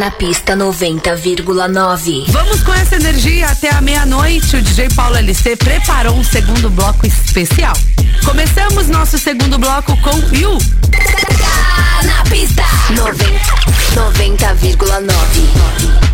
na pista 90,9. Vamos com essa energia até a meia-noite. O DJ Paulo LC preparou um segundo bloco especial. Começamos nosso segundo bloco com You. Tá na pista 90,9. 90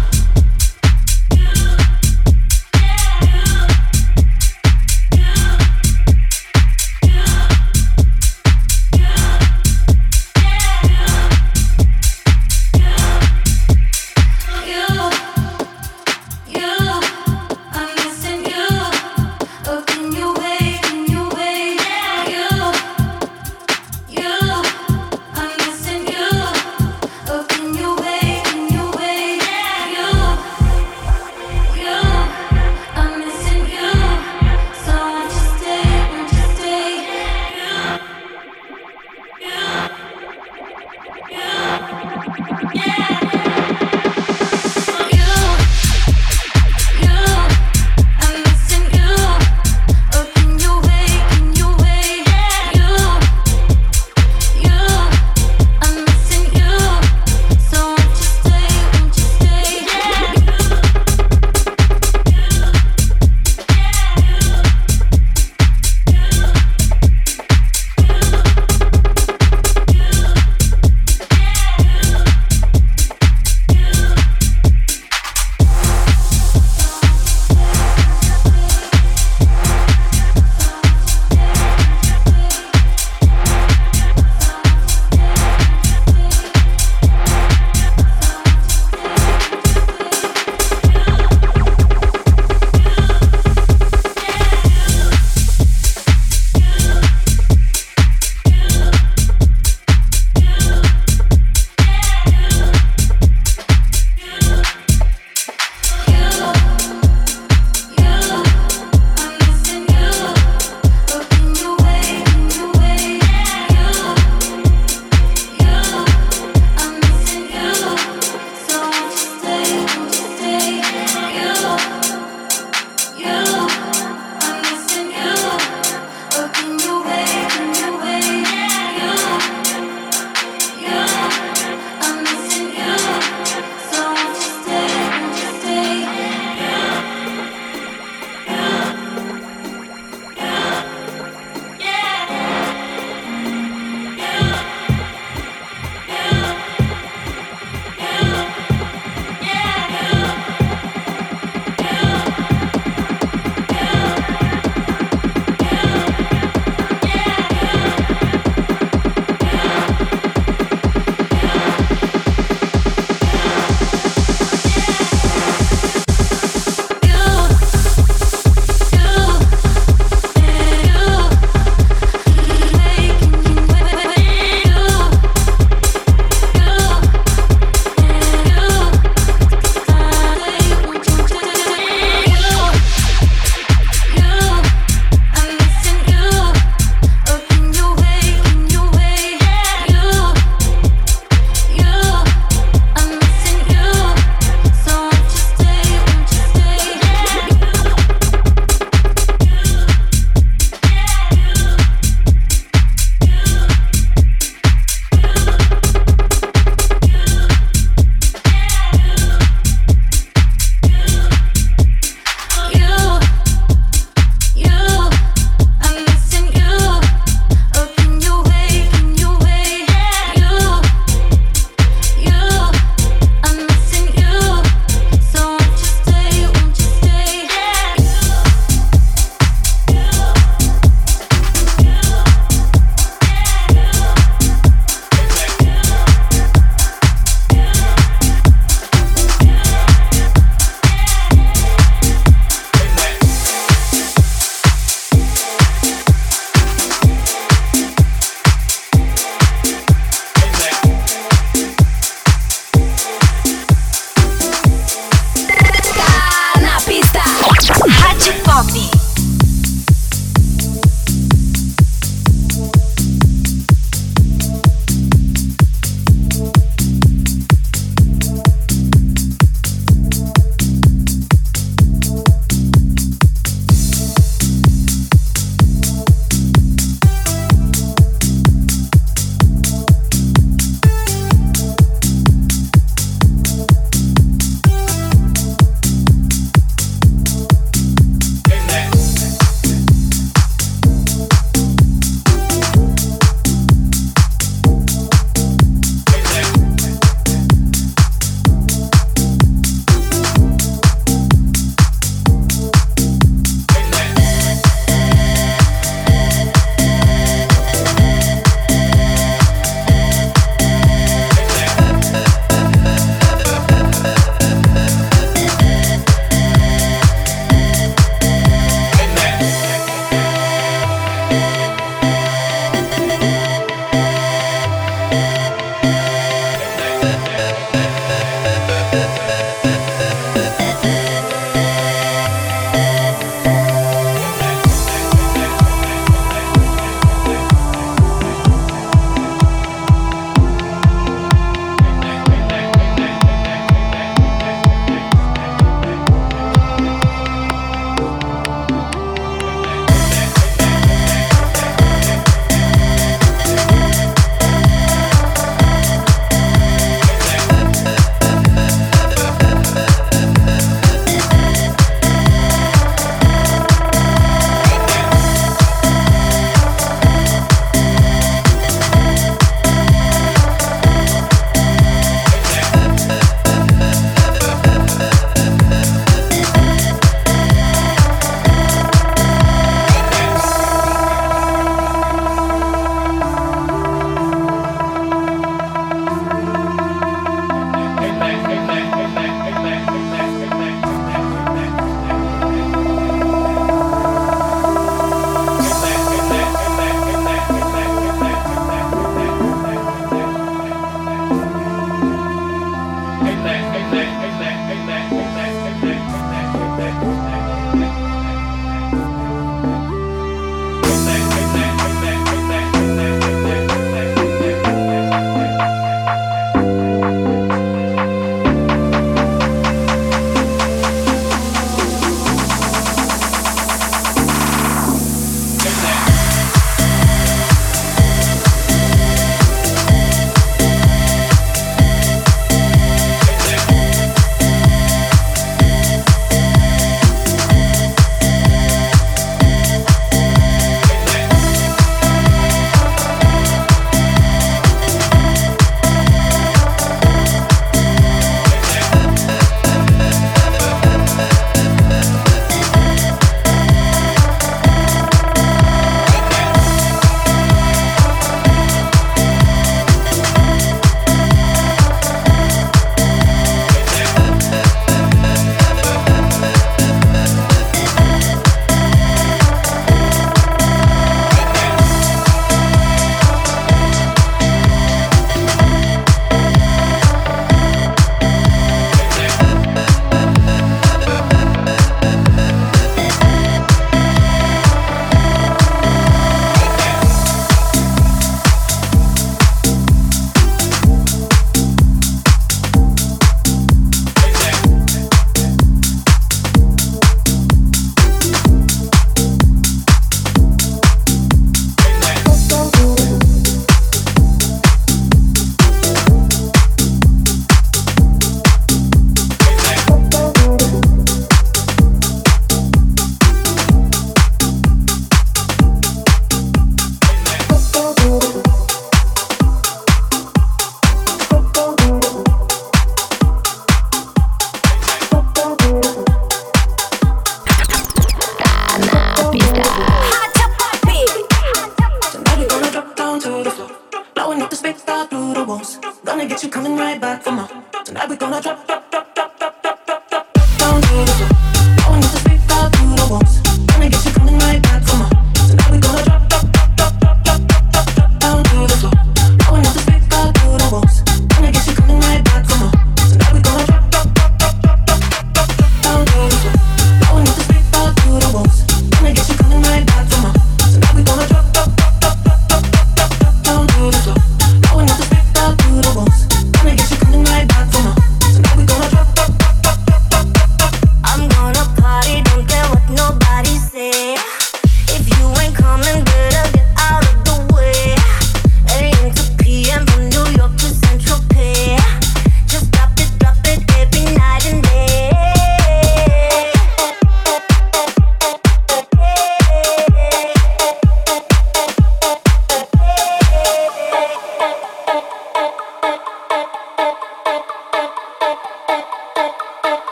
me die.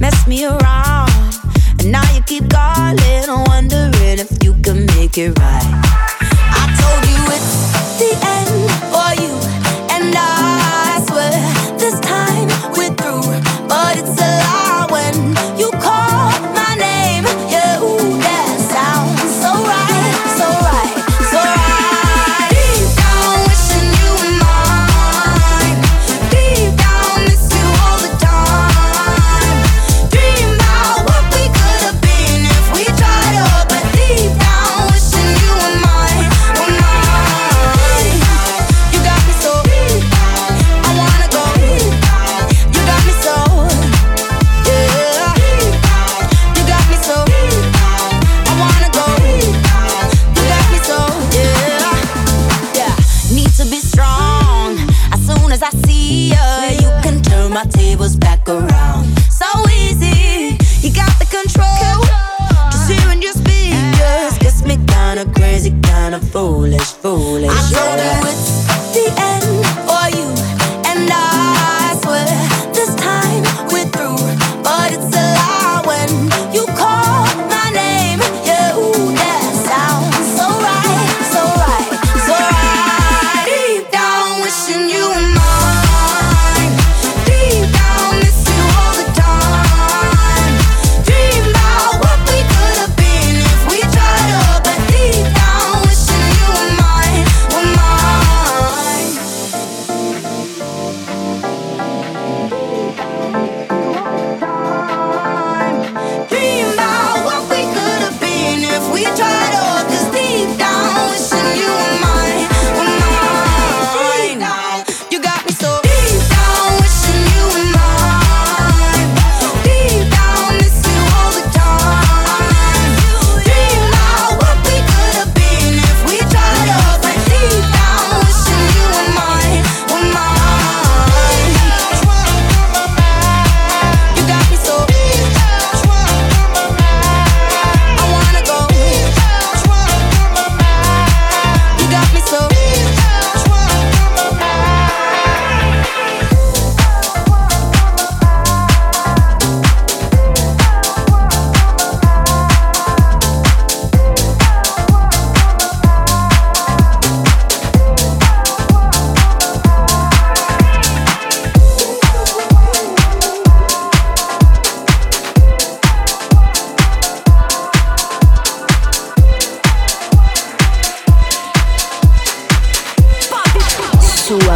mess me around. And now you keep calling, wondering if you can make it right. I told you it's the end for you and I. foolish, foolish. I know that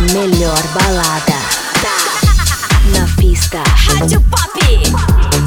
A melhor balada. Na pista. Rádio Pop.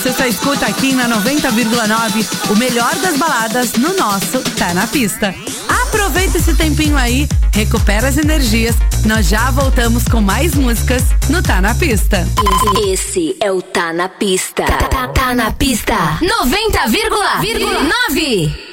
Você só escuta aqui na 90,9 o melhor das baladas no nosso Tá na Pista. Aproveita esse tempinho aí, recupera as energias. Nós já voltamos com mais músicas no Tá na Pista. Esse é o Tá na Pista. Tá, tá, tá na pista. 90,9.